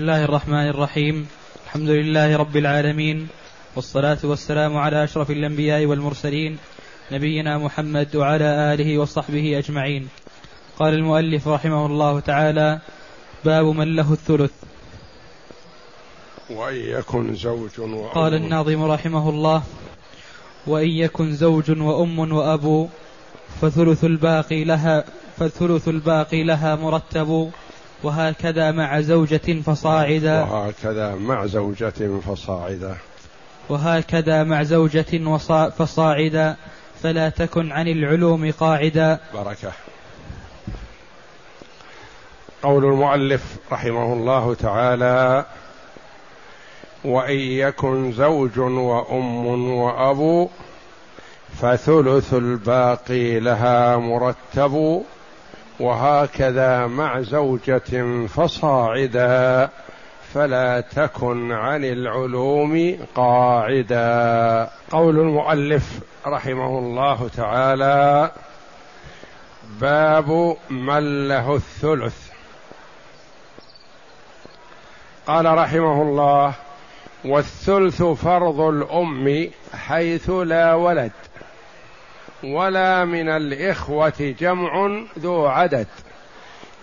بسم الله الرحمن الرحيم الحمد لله رب العالمين والصلاة والسلام على أشرف الأنبياء والمرسلين نبينا محمد وعلى آله وصحبه أجمعين قال المؤلف رحمه الله تعالى باب من له الثلث وإن يكن زوج وأم قال الناظم رحمه الله وإن يكن زوج وأم وأبو فثلث الباقي لها فثلث الباقي لها مرتب وهكذا مع زوجة فصاعدا وهكذا مع زوجة فصاعدا وهكذا مع زوجة فصاعدا فلا تكن عن العلوم قاعدا بركة. قول المؤلف رحمه الله تعالى وإن يكن زوج وأم وابو فثلث الباقي لها مرتب وهكذا مع زوجة فصاعدا فلا تكن عن العلوم قاعدا. قول المؤلف رحمه الله تعالى باب من له الثلث. قال رحمه الله والثلث فرض الأم حيث لا ولد. ولا من الإخوة جمع ذو عدد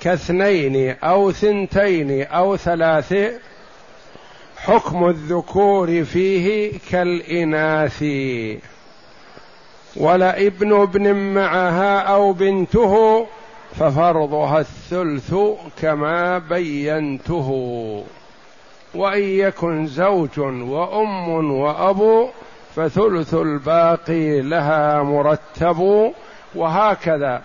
كاثنين أو ثنتين أو ثلاث حكم الذكور فيه كالإناث. ولا ابن ابن معها أو بنته ففرضها الثلث كما بينته. وإن يكن زوج وأم وابو فثلث الباقي لها مرتب وهكذا.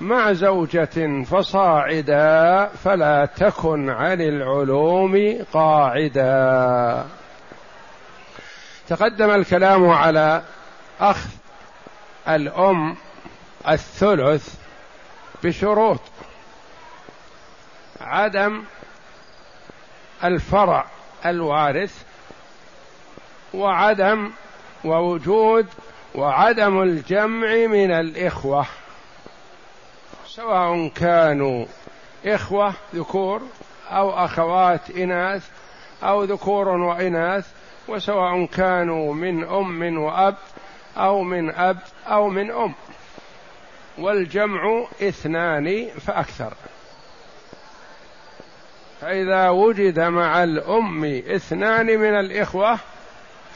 مع زوجة فصاعدا فلا تكن عن العلوم قاعدا. تقدم الكلام على أخذ الأم الثلث بشروط. عدم الفرع الوارث وعدم ووجود وعدم الجمع من الإخوة سواء كانوا إخوة ذكور أو أخوات إناث أو ذكور وإناث وسواء كانوا من أم وأب أو من أب أو من أم. والجمع اثنان فأكثر. فإذا وجد مع الأم اثنان من الإخوة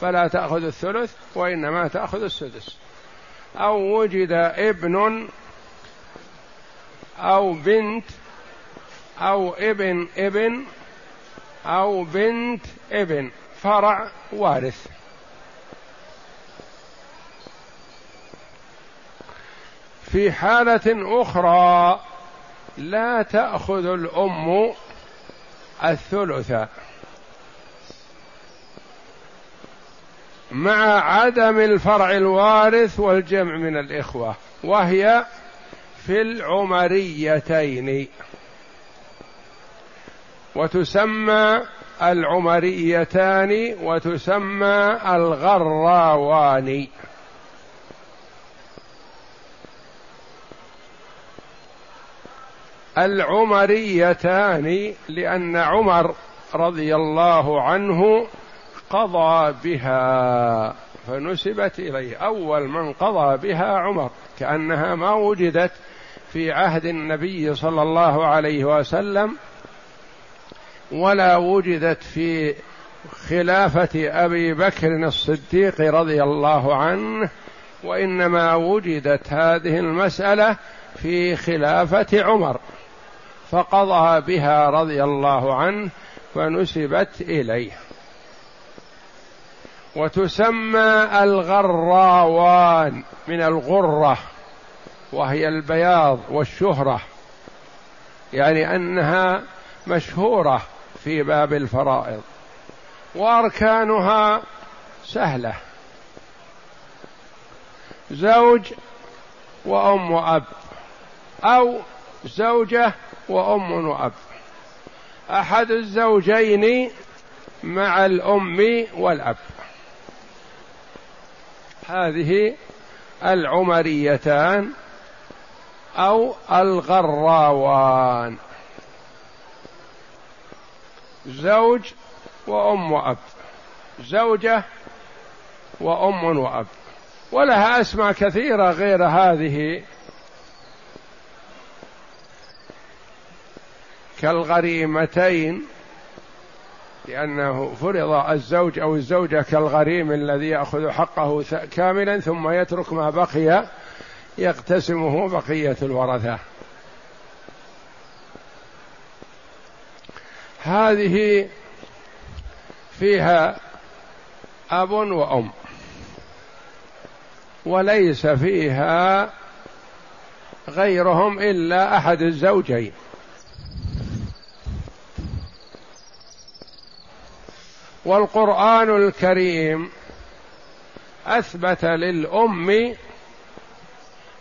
فلا تأخذ الثلث وإنما تأخذ السدس. أو وجد ابن أو بنت أو ابن ابن أو بنت ابن. فرع وارث. في حالة أخرى لا تأخذ الأم الثلث. مع عدم الفرع الوارث والجمع من الإخوة وهي في العمريتين. وتسمى العمريتان وتسمى الغراوان. العمريتان لأن عمر رضي الله عنه قضى بها فنسبت إليه. أول من قضى بها عمر كأنها ما وجدت في عهد النبي صلى الله عليه وسلم ولا وجدت في خلافة أبي بكر الصديق رضي الله عنه وإنما وجدت هذه المسألة في خلافة عمر. فقضى بها رضي الله عنه فنسبت إليه. وتسمى الغراوان من الغرة وهي البياض والشهرة يعني أنها مشهورة في باب الفرائض وأركانها سهلة. زوج وأم وأب أو زوجة وأم وأب. أحد الزوجين مع الأم والأب. هذه العمريتان أو الغراوان. زوج وأم وأب. زوجة وأم وأب. ولها أسماء كثيرة غير هذه. كالغريمتين. لأنه فرض الزوج أو الزوجة كالغريم الذي يأخذ حقه كاملا ثم يترك ما بقي يقتسمه بقية الورثة. هذه فيها أب وأم وليس فيها غيرهم إلا أحد الزوجين. والقرآن الكريم أثبت للأم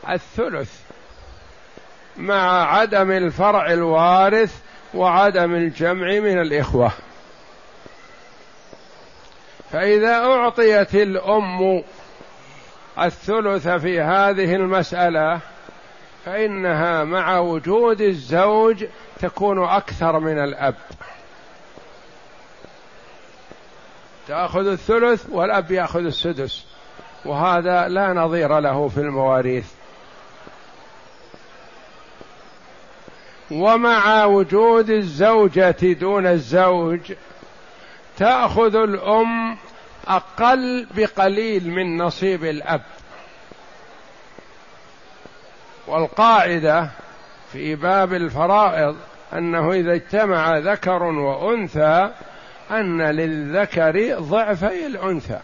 الثلث مع عدم الفرع الوارث وعدم الجمع من الإخوة. فإذا أعطيت الأم الثلث في هذه المسألة فإنها مع وجود الزوج تكون أكثر من الأب. تأخذ الثلث والأب يأخذ السدس. وهذا لا نظير له في المواريث. ومع وجود الزوجة دون الزوج تأخذ الأم أقل بقليل من نصيب الأب. والقاعدة في باب الفرائض أنه إذا اجتمع ذكر وأنثى أن للذكر ضعفي الأنثى.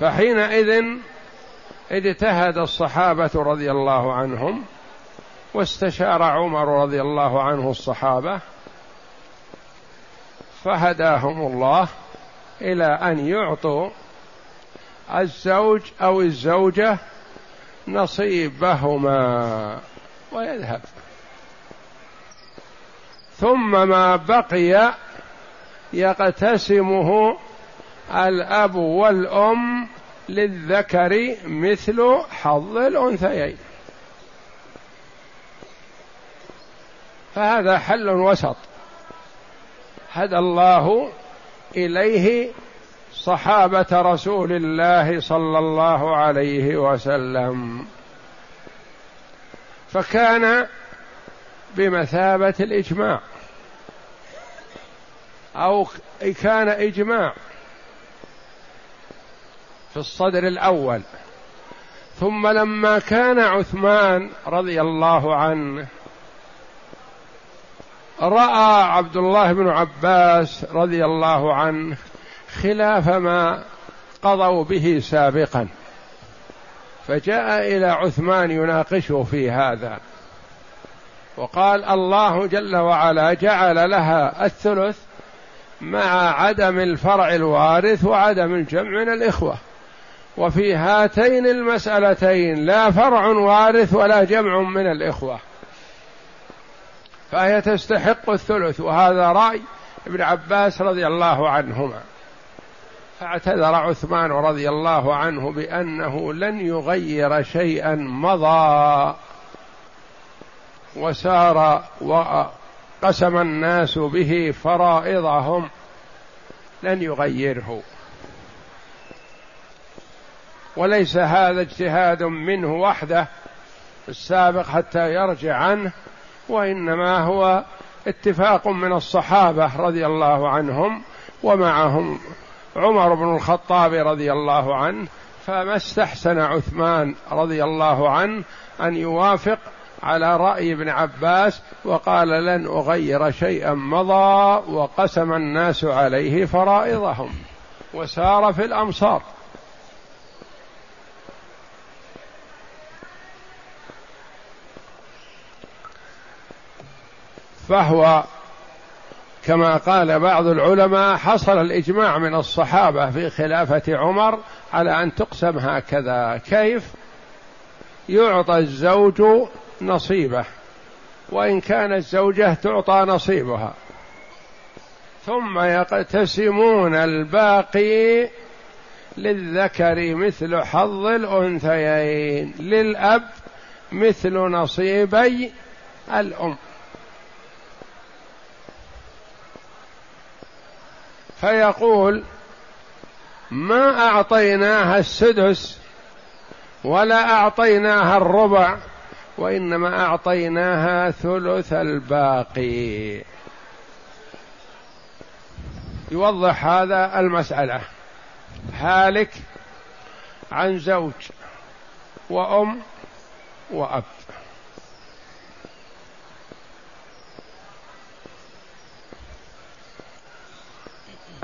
فحينئذ اجتهد الصحابة رضي الله عنهم واستشار عمر رضي الله عنه الصحابة فهداهم الله إلى أن يعطوا الزوج أو الزوجة نصيبهما ويذهب. ثم ما بقي يقتسمه الأب والأم للذكر مثل حظ الأنثيين. فهذا حل وسط. هدى الله إليه صحابة رسول الله صلى الله عليه وسلم. فكان بمثابة الإجماع. أو كان إجماع في الصدر الأول. ثم لما كان عثمان رضي الله عنه رأى عبد الله بن عباس رضي الله عنه خلاف ما قضوا به سابقا. فجاء إلى عثمان يناقشه في هذا. وقال الله جل وعلا جعل لها الثلث مع عدم الفرع الوارث وعدم الجمع من الإخوة. وفي هاتين المسألتين لا فرع وارث ولا جمع من الإخوة. فهي تستحق الثلث. وهذا رأي ابن عباس رضي الله عنهما. فاعتذر عثمان رضي الله عنه بأنه لن يغير شيئا مضى. وسار وقسم الناس به فرائضهم لن يغيره. وليس هذا اجتهاد منه وحده السابق حتى يرجع عنه وإنما هو اتفاق من الصحابة رضي الله عنهم ومعهم عمر بن الخطاب رضي الله عنه فما استحسن عثمان رضي الله عنه أن يوافق على رأي ابن عباس وقال لن أغير شيئا مضى وقسم الناس عليه فرائضهم وسار في الأمصار. فهو كما قال بعض العلماء حصل الإجماع من الصحابة في خلافة عمر على أن تقسم هكذا. كيف؟ يعطى الزوج نصيبه وإن كانت الزوجه تعطى نصيبها. ثم يقتسمون الباقي للذكر مثل حظ الأنثيين للأب مثل نصيبي الأم. فيقول ما أعطيناها السدس ولا أعطيناها الربع وإنما أعطيناها ثلث الباقي. يوضح هذا المسألة. هالك عن زوج وأم وأب.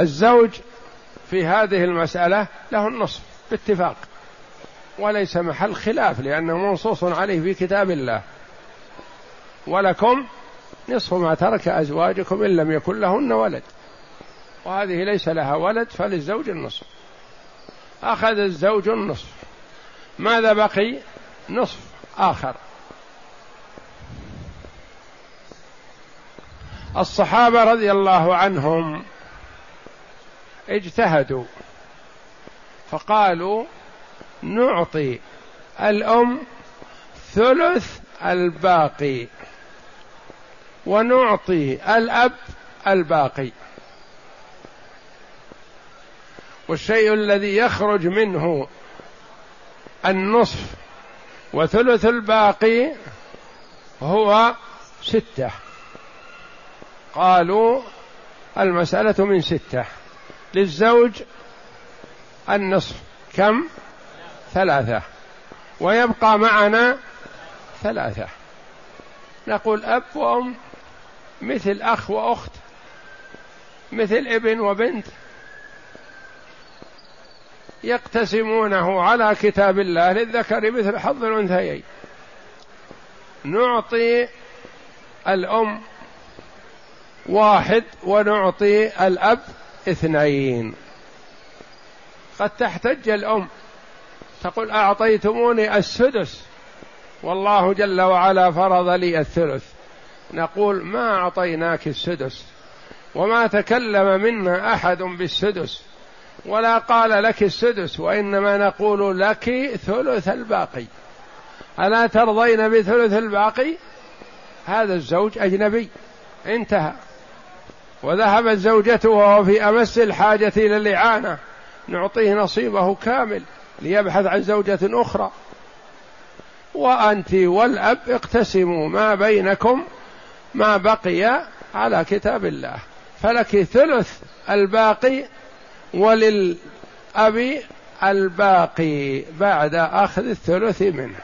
الزوج في هذه المسألة له النصف باتفاق. وليس محل خلاف لأنه منصوص عليه في كتاب الله. ولكم نصف ما ترك أزواجكم إن لم يكن لهن ولد. وهذه ليس لها ولد فللزوج النصف. أخذ الزوج النصف. ماذا بقي؟ نصف آخر. الصحابة رضي الله عنهم اجتهدوا فقالوا نعطي الأم ثلث الباقي ونعطي الأب الباقي. والشيء الذي يخرج منه النصف وثلث الباقي هو ستة. قالوا المسألة من ستة. للزوج النصف. كم؟ ثلاثة. ويبقى معنا ثلاثة. نقول أب وأم مثل أخ وأخت مثل ابن وبنت يقتسمونه على كتاب الله للذكر مثل حظ الأنثيين. نعطي الأم واحد ونعطي الأب اثنين. قد تحتج الأم تقول أعطيتموني السدس. والله جل وعلا فرض لي الثلث. نقول ما أعطيناك السدس؟ وما تكلم منا أحد بالسدس. ولا قال لك السدس وإنما نقول لك ثلث الباقي. ألا ترضين بثلث الباقي؟ هذا الزوج أجنبي. انتهى. وذهبت زوجته وهو في أمس الحاجة إلى الاعانه نعطيه نصيبه كامل. ليبحث عن زوجة أخرى. وأنت والأب اقتسموا ما بينكم ما بقي على كتاب الله. فلك ثلث الباقي وللأب الباقي بعد أخذ الثلث منه.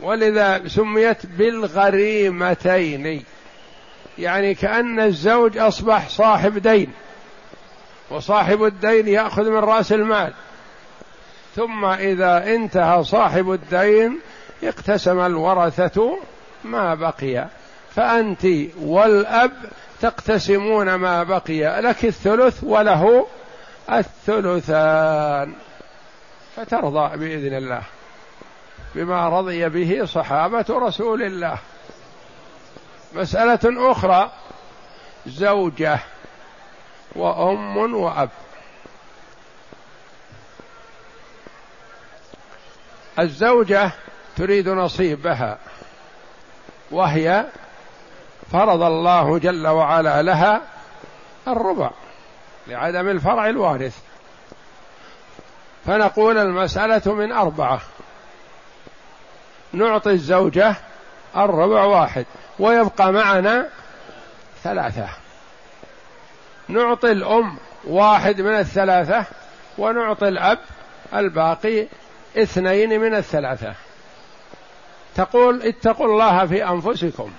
ولذا سميت بالغريمتين يعني كأن الزوج أصبح صاحب دين. وصاحب الدين يأخذ من رأس المال. ثم إذا انتهى صاحب الدين اقتسم الورثة ما بقي. فأنت والأب تقتسمون ما بقي. لك الثلث وله الثلثان. فترضى بإذن الله بما رضي به صحابة رسول الله. مسألة أخرى زوجة. وأم وأب. الزوجة تريد نصيبها وهي فرض الله جل وعلا لها الربع لعدم الفرع الوارث. فنقول المسألة من أربعة. نعطي الزوجة الربع واحد ويبقى معنا ثلاثة. نعطي الأم واحد من الثلاثة ونعطي الأب الباقي اثنين من الثلاثة. تقول اتقوا الله في أنفسكم.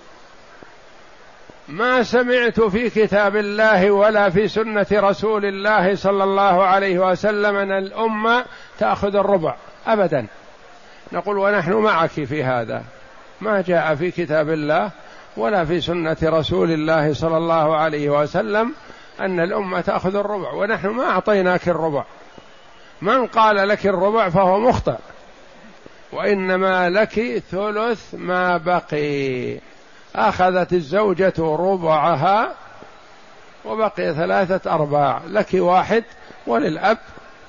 ما سمعت في كتاب الله ولا في سنة رسول الله صلى الله عليه وسلم أن الأمة تأخذ الربع. أبدا. نقول ونحن معك في هذا. ما جاء في كتاب الله ولا في سنة رسول الله صلى الله عليه وسلم أن الأمة تأخذ الربع ونحن ما أعطيناك الربع. من قال لك الربع فهو مخطئ. وإنما لك ثلث ما بقي. أخذت الزوجة ربعها وبقي ثلاثة أرباع. لك واحد وللأب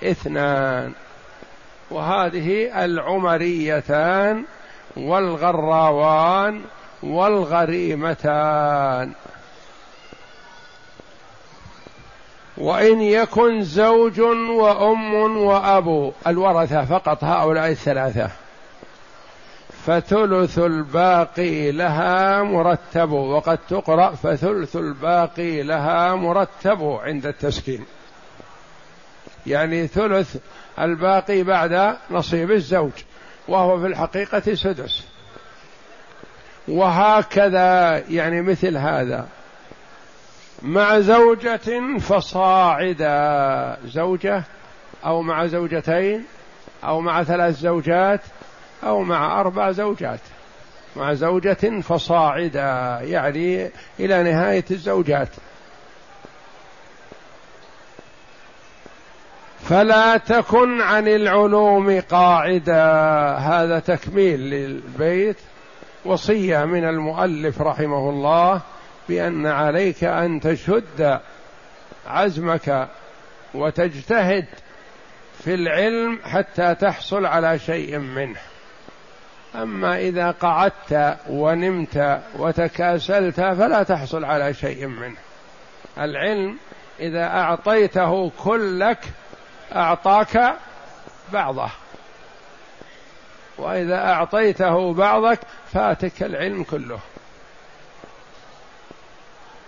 اثنان. وهذه العمريتان والغراوان والغريمتان. وإن يكن زوج وأم وأب الورثة فقط هؤلاء الثلاثة. فثلث الباقي لها مرتب وقد تقرأ فثلث الباقي لها مرتب عند التسكين. يعني ثلث الباقي بعد نصيب الزوج وهو في الحقيقة سدس. وهكذا يعني مثل هذا. مع زوجة فصاعدا. زوجة أو مع زوجتين أو مع ثلاث زوجات أو مع أربع زوجات. مع زوجة فصاعدا يعني إلى نهاية الزوجات. فلا تكن عن العلوم قاعدا. هذا تكميل للبيت وصية من المؤلف رحمه الله. بأن عليك أن تشد عزمك وتجتهد في العلم حتى تحصل على شيء منه. أما إذا قعدت ونمت وتكاسلت فلا تحصل على شيء منه. العلم إذا أعطيته كلك أعطاك بعضه. وإذا أعطيته بعضك فاتك العلم كله.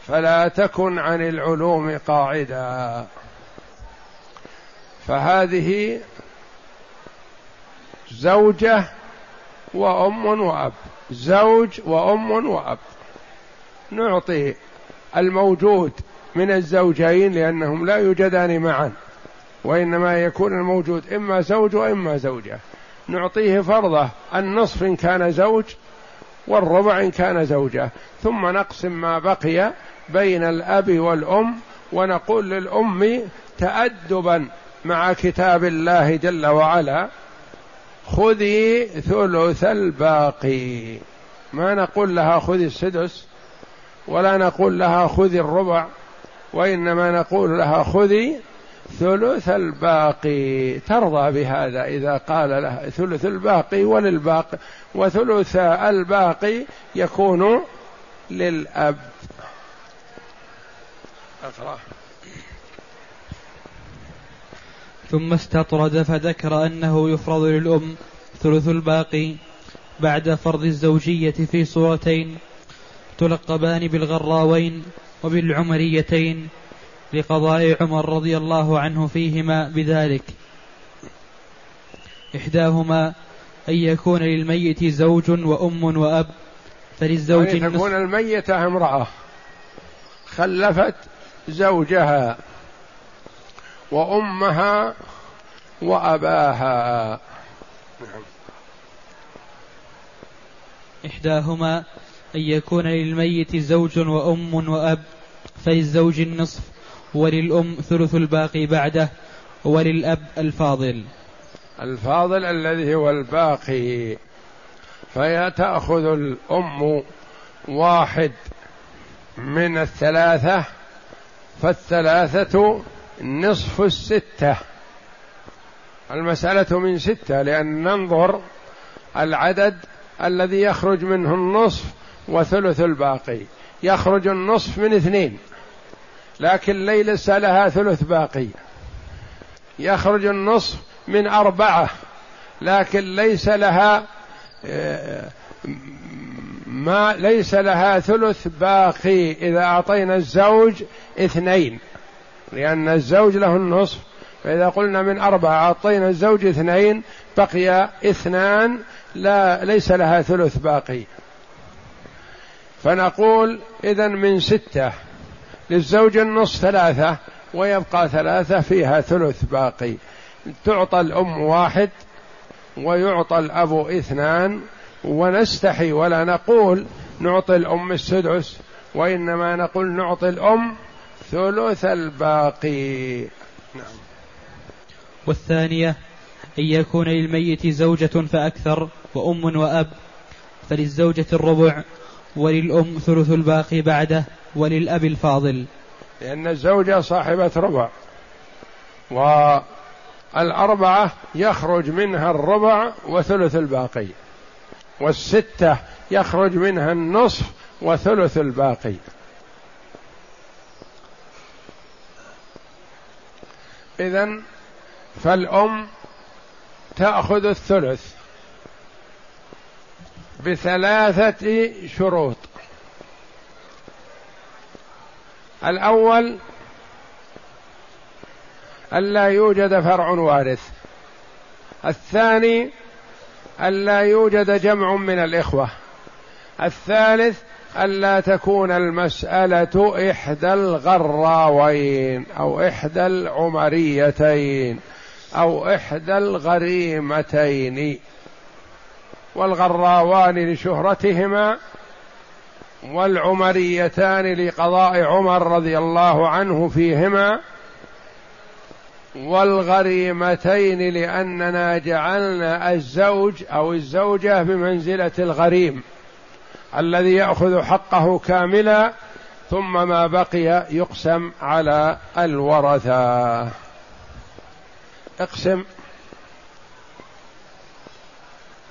فلا تكن عن العلوم قاعدا. فهذه زوجة وأم وأب. زوج وأم وأب. نعطي الموجود من الزوجين لأنهم لا يوجدان معا وإنما يكون الموجود إما زوج وإما زوجة. نعطيه فرضه النصف إن كان زوج والربع إن كان زوجة. ثم نقسم ما بقي بين الأب والأم ونقول للأم تادبا مع كتاب الله جل وعلا خذي ثلث الباقي. ما نقول لها خذي السدس ولا نقول لها خذي الربع وإنما نقول لها خذي ثلث الباقي. ترضى بهذا إذا قال له ثلث الباقي وللباقي وثلث الباقي يكون للأب. أقرأ ثم استطرد فذكر أنه يفرض للأم ثلث الباقي بعد فرض الزوجية في صورتين تلقبان بالغراوين وبالعمريتين لقضاء عمر رضي الله عنه فيهما بذلك. إحداهما أن يكون للميت زوج وأم وأب فللزوج أن تكون الميتة امرأة. خلفت زوجها وأمها وأباها نعم. إحداهما أن يكون للميت زوج وأم وأب فللزوج النصف وللأم ثلث الباقي بعده وللأب الفاضل الفاضل الذي هو الباقي فهي تأخذ الأم واحد من الثلاثة فالثلاثة نصف الستة. المسألة من ستة لأن ننظر العدد الذي يخرج منه النصف وثلث الباقي. يخرج النصف من اثنين لكن ليس لها ثلث باقي. يخرج النصف من أربعة لكن ليس لها آه، ما ليس لها ثلث باقي. إذا أعطينا الزوج اثنين لأن الزوج له النصف. فإذا قلنا من أربعة أعطينا الزوج اثنين بقي اثنان لا ليس لها ثلث باقي. فنقول إذا من ستة للزوج النصف ثلاثة ويبقى ثلاثة فيها ثلث باقي. تعطى الأم واحد ويعطى الأب اثنان ونستحي ولا نقول نعطي الأم السدس وإنما نقول نعطي الأم ثلث الباقي. نعم. والثانية أن يكون للميت زوجة فأكثر وأم وأب. فللزوجة الربع وللأم ثلث الباقي بعده وللأب الفاضل. لأن الزوجة صاحبة ربع. والأربعة يخرج منها الربع وثلث الباقي. والستة يخرج منها النصف وثلث الباقي. إذا فالأم تأخذ الثلث بثلاثة شروط. الأول ألا يوجد فرع وارث. الثاني ألا يوجد جمع من الإخوة. الثالث ألا تكون المسألة إحدى الغراوين أو إحدى العمريتين أو إحدى الغريمتين. والغراوان لشهرتهما والعمريتان لقضاء عمر رضي الله عنه فيهما. والغريمتين لأننا جعلنا الزوج أو الزوجة بمنزلة الغريم. الذي يأخذ حقه كاملا ثم ما بقي يقسم على الورثة. اقسم.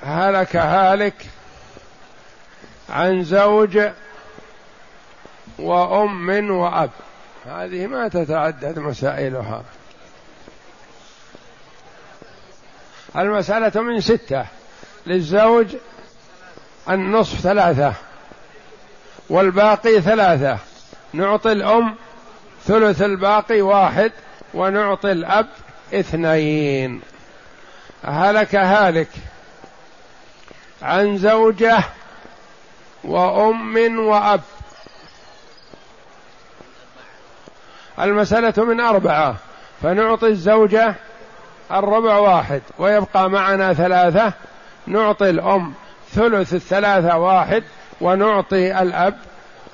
هلك هالك عن زوج وأم وأب. هذه ما تتعدد مسائلها. المسألة من ستة للزوج النصف ثلاثة والباقي ثلاثة. نعطي الأم ثلث الباقي واحد ونعطي الأب اثنين. هلك هالك عن زوجة وأم وأب. المسألة من أربعة. فنعطي الزوجة الربع واحد ويبقى معنا ثلاثة. نعطي الأم ثلث الثلاثة واحد ونعطي الأب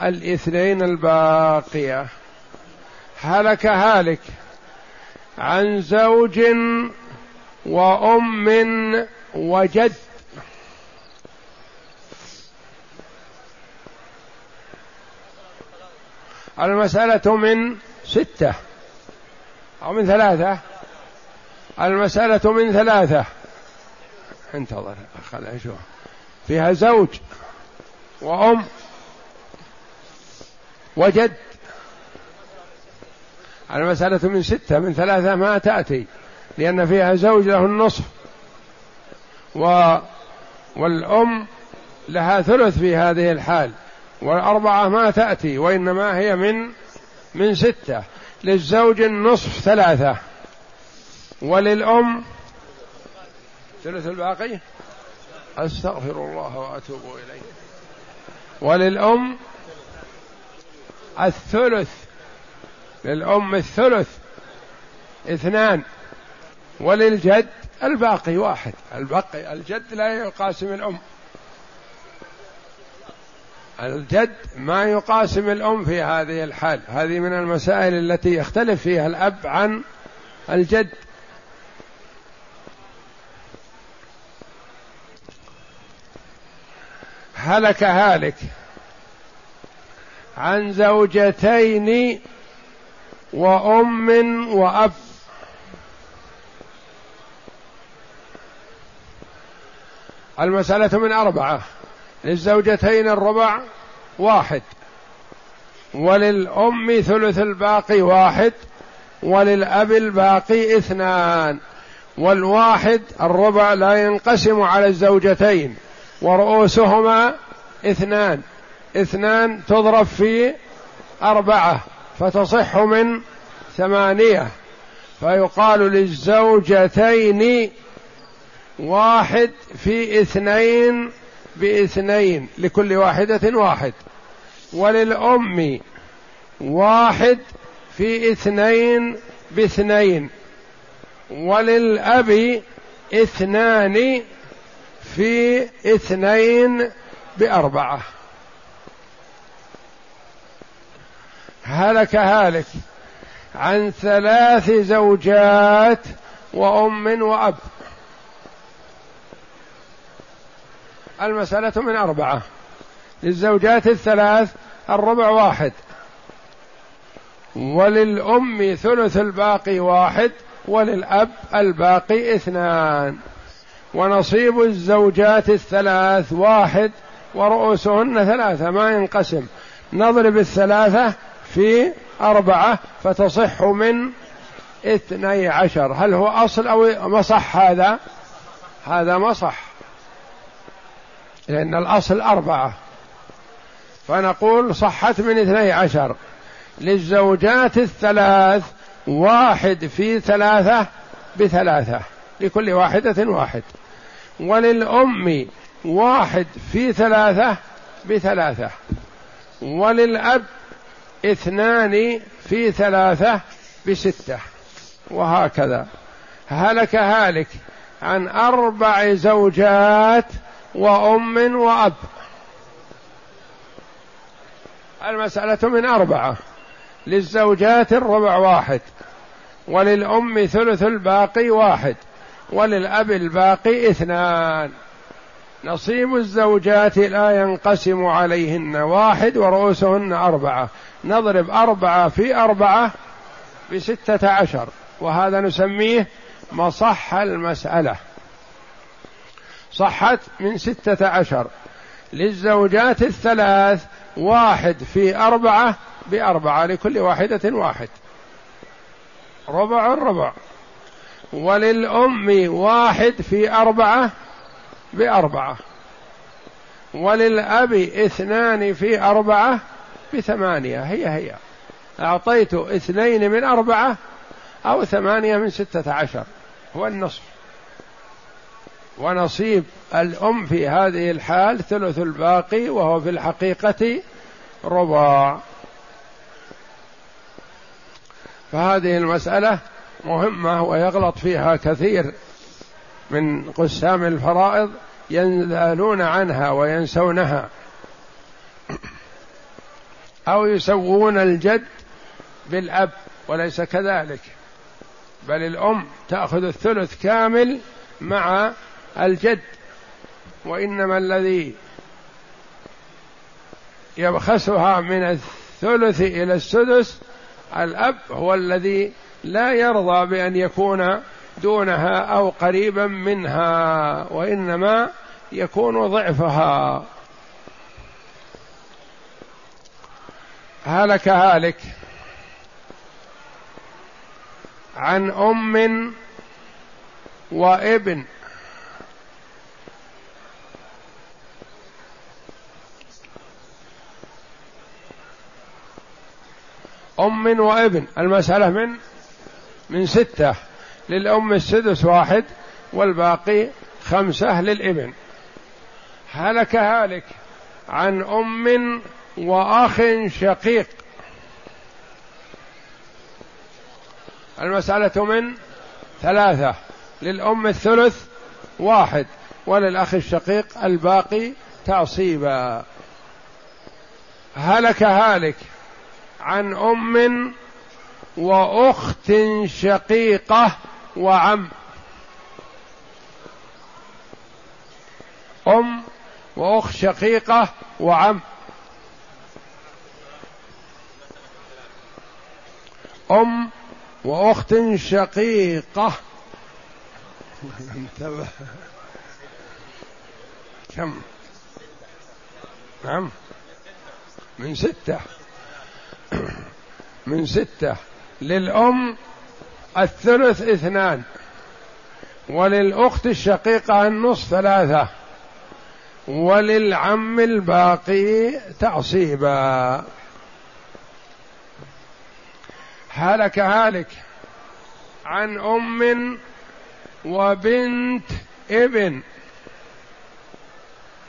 الاثنين الباقية. هلك هالك عن زوج وأم وجد. المسألة من ستة أو من ثلاثة؟ المسألة من ثلاثة. انتظر خل أشوف فيها زوج وأم وجد. المسألة من ستة من ثلاثة ما تأتي لأن فيها زوج له النصف و والأم لها ثلث في هذه الحال والأربعة ما تأتي وإنما هي من من ستة. للزوج النصف ثلاثة وللأم ثلث الباقي؟ أستغفر الله وأتوب إليه. وللأم الثلث. للأم الثلث. اثنان. وللجد الباقي واحد. الباقي الجد لا يقاسم الأم. الجد ما يقاسم الأم في هذه الحال. هذه من المسائل التي يختلف فيها الأب عن الجد. هلك هالك عن زوجتين وأم وأب. المسألة من أربعة. للزوجتين الربع واحد وللأم ثلث الباقي واحد وللأب الباقي اثنان والواحد الربع لا ينقسم على الزوجتين. ورؤوسهما اثنان. اثنان تضرب في أربعة فتصح من ثمانية. فيقال للزوجتين واحد في اثنين باثنين لكل واحدة واحد. وللأم واحد في اثنين باثنين. وللأب اثنان في اثنين بأربعة. هلك هالك عن ثلاث زوجات وأم وأب. المسألة من أربعة. للزوجات الثلاث الربع واحد. وللأم ثلث الباقي واحد وللأب الباقي اثنان. ونصيب الزوجات الثلاث واحد ورؤوسهن ثلاثة ما ينقسم. نضرب الثلاثة في أربعة فتصح من اثني عشر. هل هو أصل أو مصح هذا؟ هذا مصح. لأن الأصل أربعة. فنقول صحت من اثني عشر. للزوجات الثلاث واحد في ثلاثة بثلاثة. لكل واحدة واحد. وللأم واحد في ثلاثة بثلاثة. وللأب اثنان في ثلاثة بستة. وهكذا. هلك هالك عن أربع زوجات وأم وأب. المسألة من أربعة. للزوجات الربع واحد. وللأم ثلث الباقي واحد. وللأب الباقي اثنان. نصيب الزوجات لا ينقسم عليهن واحد ورؤوسهن أربعة. نضرب أربعة في أربعة بستة عشر. وهذا نسميه مصح المسألة. صحت من ستة عشر. للزوجات الثلاث واحد في أربعة بأربعة لكل واحدة واحد. ربع ربع وللأم واحد في أربعة بأربعة. وللأب اثنان في أربعة بثمانية. هي هي. أعطيت اثنين من أربعة أو ثمانية من ستة عشر. هو النصف. ونصيب الأم في هذه الحال ثلث الباقي وهو في الحقيقة ربع فهذه المسألة مهمة ويغلط فيها كثير من قسام الفرائض ينذالون عنها وينسونها. أو يسوون الجد بالأب وليس كذلك. بل الأم تأخذ الثلث كامل مع الجد. وإنما الذي يبخسها من الثلث إلى السدس الأب هو الذي لا يرضى بأن يكون دونها أو قريبا منها وإنما يكون ضعفها. هلك هالك عن أم وابن. أم وابن المسألة من؟ من ستة للأم السدس واحد والباقي خمسة للإبن. هلك هالك عن أم وأخ شقيق. المسألة من ثلاثة للأم الثلث واحد وللأخ الشقيق الباقي تعصيبا. هلك هالك عن أم وأخت شقيقة وعم. أم وأخت شقيقة وعم. أم وأخت شقيقة. انتبه. كم؟ نعم. من ستة. من ستة. للأم الثلث اثنان وللأخت الشقيقة النصف ثلاثة وللعم الباقي تعصيبا. هلك هالك عن أم وبنت ابن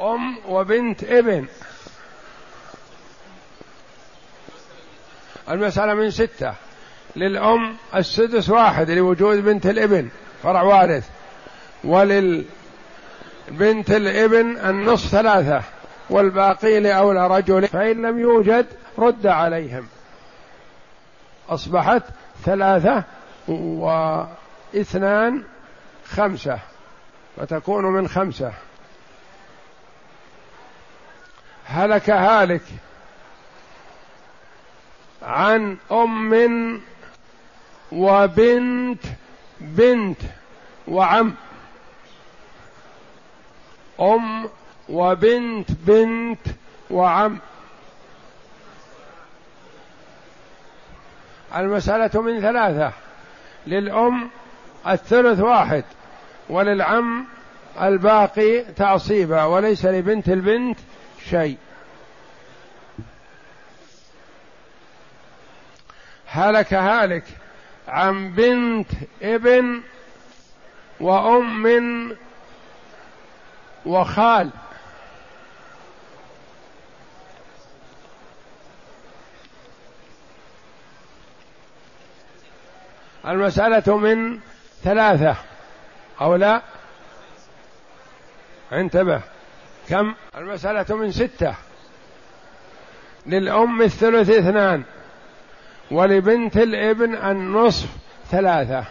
أم وبنت ابن. المسألة من ستة. للأم السدس واحد لوجود بنت الإبن فرع وارث. وللبنت الإبن النصف ثلاثة والباقي لأولى رجل. فإن لم يوجد رد عليهم. أصبحت ثلاثة واثنان خمسة فتكون من خمسة. هلك هالك عن أم وبنت بنت وعم. أم وبنت بنت وعم. المسألة من ثلاثة للأم الثلث واحد وللعم الباقي تعصيبا وليس لبنت البنت شيء. هلك هالك. عن بنت ابن وأم وخال. المسألة من ثلاثة أو لا؟ انتبه. كم؟ المسألة من ستة. للأم الثلث اثنان. ولبنت الابن النصف ثلاثة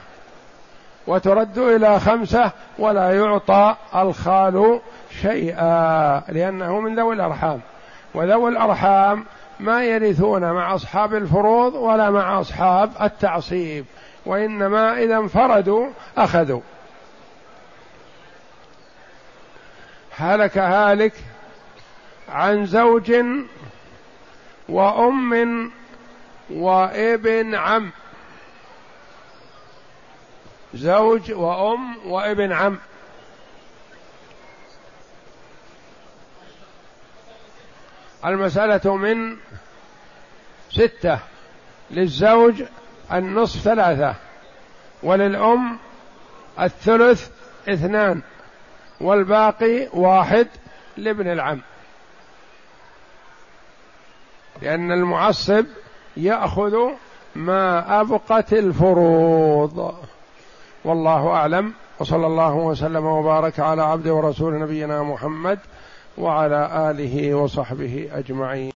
وترد إلى خمسة ولا يعطى الخال شيئا لأنه من ذوي الأرحام. وذوي الأرحام ما يرثون مع أصحاب الفروض ولا مع أصحاب التعصيب وإنما إذا انفردوا أخذوا. هلك هالك عن زوج وأم وابن عم. زوج وأم وابن عم. المسألة من ستة. للزوج النصف ثلاثة وللأم الثلث اثنان والباقي واحد لابن العم. لأن المعصب يأخذ ما أبقت الفروض. والله أعلم. وصلى الله وسلم وبارك على عبد ورسول نبينا محمد وعلى آله وصحبه أجمعين.